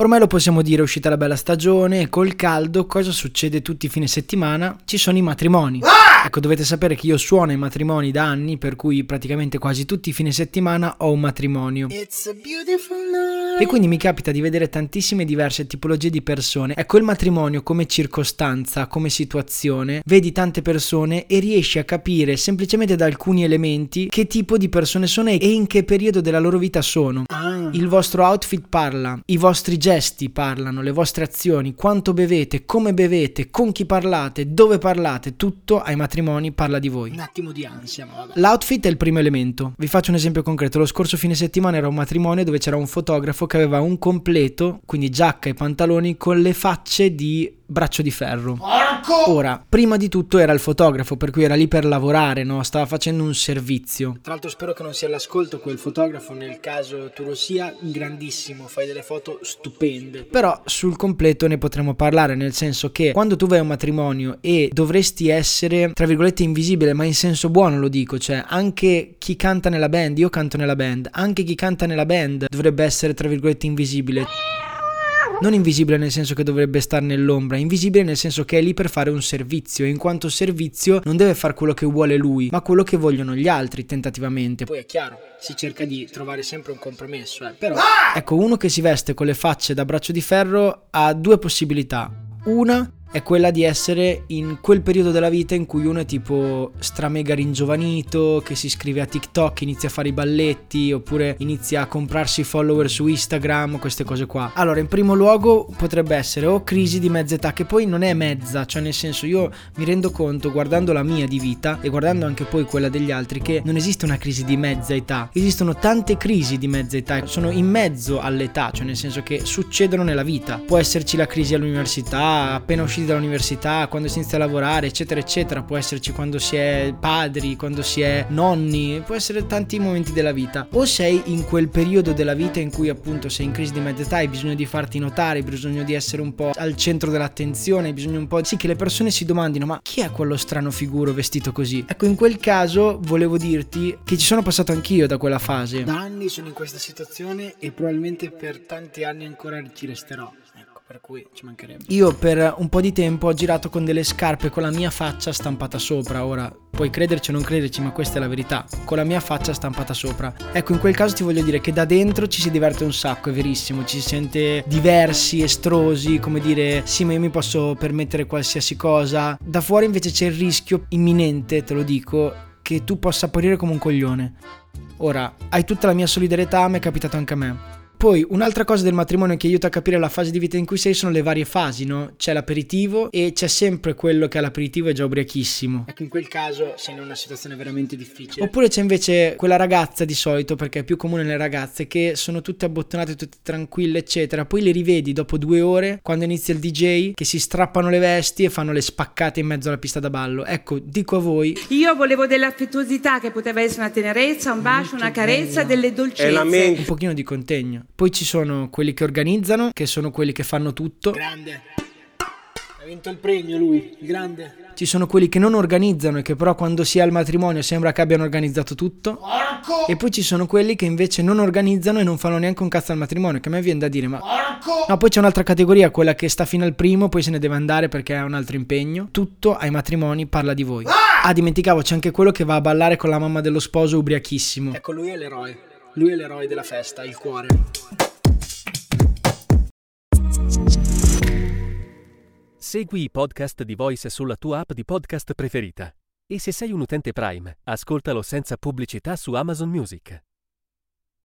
Ormai lo possiamo dire, è uscita la bella stagione e col caldo cosa succede tutti i fine settimana? Ci sono i matrimoni. Ecco, dovete sapere che io suono i matrimoni da anni, per cui praticamente quasi tutti i fine settimana ho un matrimonio. E quindi mi capita di vedere tantissime diverse tipologie di persone. Ecco, il matrimonio come circostanza, come situazione, vedi tante persone e riesci a capire semplicemente da alcuni elementi che tipo di persone sono e in che periodo della loro vita sono. Il vostro outfit parla, i vostri gesti parlano, le vostre azioni, quanto bevete, come bevete, con chi parlate, dove parlate, tutto ai matrimoni parla di voi. Un attimo di ansia, ma vabbè. L'outfit è il primo elemento. Vi faccio un esempio concreto. Lo scorso fine settimana era un matrimonio dove c'era un fotografo che aveva un completo, quindi giacca e pantaloni, con le facce di braccio di ferro. Porco! Ora, prima di tutto era il fotografo, per cui era lì per lavorare, no? Stava facendo un servizio. Tra l'altro spero che non sia all'ascolto quel fotografo, nel caso tu lo sia, grandissimo, fai delle foto stupende. Però sul completo ne potremo parlare, nel senso che quando tu vai a un matrimonio e dovresti essere, tra virgolette, invisibile, ma in senso buono lo dico, cioè anche chi canta nella band, io canto nella band, anche chi canta nella band dovrebbe essere, tra virgolette, invisibile. Non invisibile nel senso che dovrebbe stare nell'ombra, invisibile nel senso che è lì per fare un servizio e in quanto servizio non deve fare quello che vuole lui, ma quello che vogliono gli altri tentativamente. Poi è chiaro, si cerca di trovare sempre un compromesso, eh. però Ecco, uno che si veste con le facce da braccio di ferro ha due possibilità. Una è quella di essere in quel periodo della vita in cui uno è tipo stramega ringiovanito, che si iscrive a TikTok, inizia a fare i balletti, oppure inizia a comprarsi follower su Instagram, queste cose qua. Allora, in primo luogo potrebbe essere o crisi di mezza età, che poi non è mezza, cioè nel senso io mi rendo conto guardando la mia di vita e guardando anche poi quella degli altri che non esiste una crisi di mezza età, esistono tante crisi di mezza età, sono in mezzo all'età, cioè nel senso che succedono nella vita. Può esserci la crisi all'università, appena usciti dall'università, quando si inizia a lavorare, eccetera, eccetera. Può esserci quando si è padri, quando si è nonni, può essere tanti momenti della vita. O sei in quel periodo della vita in cui appunto sei in crisi di mezza età, hai bisogno di farti notare, hai bisogno di essere un po' al centro dell'attenzione, hai bisogno un po' sì che le persone si domandino ma chi è quello strano figuro vestito così? Ecco, in quel caso volevo dirti che ci sono passato anch'io da quella fase. da anni sono in questa situazione e probabilmente per tanti anni ancora ci resterò. Per cui ci mancherebbe. Io per un po' di tempo ho girato con delle scarpe con la mia faccia stampata sopra. Ora, puoi crederci o non crederci, ma questa è la verità. Con la mia faccia stampata sopra. Ecco, in quel caso ti voglio dire che da dentro ci si diverte un sacco, è verissimo. Ci si sente diversi, estrosi, come dire, sì, ma io mi posso permettere qualsiasi cosa. Da fuori invece c'è il rischio imminente, te lo dico, che tu possa apparire come un coglione. Ora, hai tutta la mia solidarietà, mi è capitato anche a me. Poi un'altra cosa del matrimonio che aiuta a capire la fase di vita in cui sei sono le varie fasi, no? C'è l'aperitivo e c'è sempre quello che all'aperitivo è già ubriachissimo. Ecco, in quel caso sei in una situazione veramente difficile. Oppure c'è invece quella ragazza di solito, perché è più comune le ragazze, che sono tutte abbottonate, tutte tranquille, eccetera. Poi le rivedi dopo due ore, quando inizia il DJ, che si strappano le vesti e fanno le spaccate in mezzo alla pista da ballo. Ecco, dico a voi, Io volevo dell'affettuosità che poteva essere una tenerezza, un bacio, una carezza, delle dolcezze. un pochino di contegno. Poi ci sono quelli che organizzano, che sono quelli che fanno tutto. Grande. Ha vinto il premio lui, il grande. Ci sono quelli che non organizzano e che però quando si è al matrimonio sembra che abbiano organizzato tutto. Porco! E poi ci sono quelli che invece non organizzano e non fanno neanche un cazzo al matrimonio, che a me viene da dire, ma... Porco! No, poi c'è un'altra categoria, quella che sta fino al primo, poi se ne deve andare perché ha un altro impegno. Tutto ai matrimoni parla di voi. Ah, dimenticavo, c'è anche quello che va a ballare con la mamma dello sposo ubriachissimo. Ecco, lui è l'eroe. Lui è l'eroe della festa, il cuore. Segui i podcast di Voice sulla tua app di podcast preferita. E se sei un utente Prime, ascoltalo senza pubblicità su Amazon Music.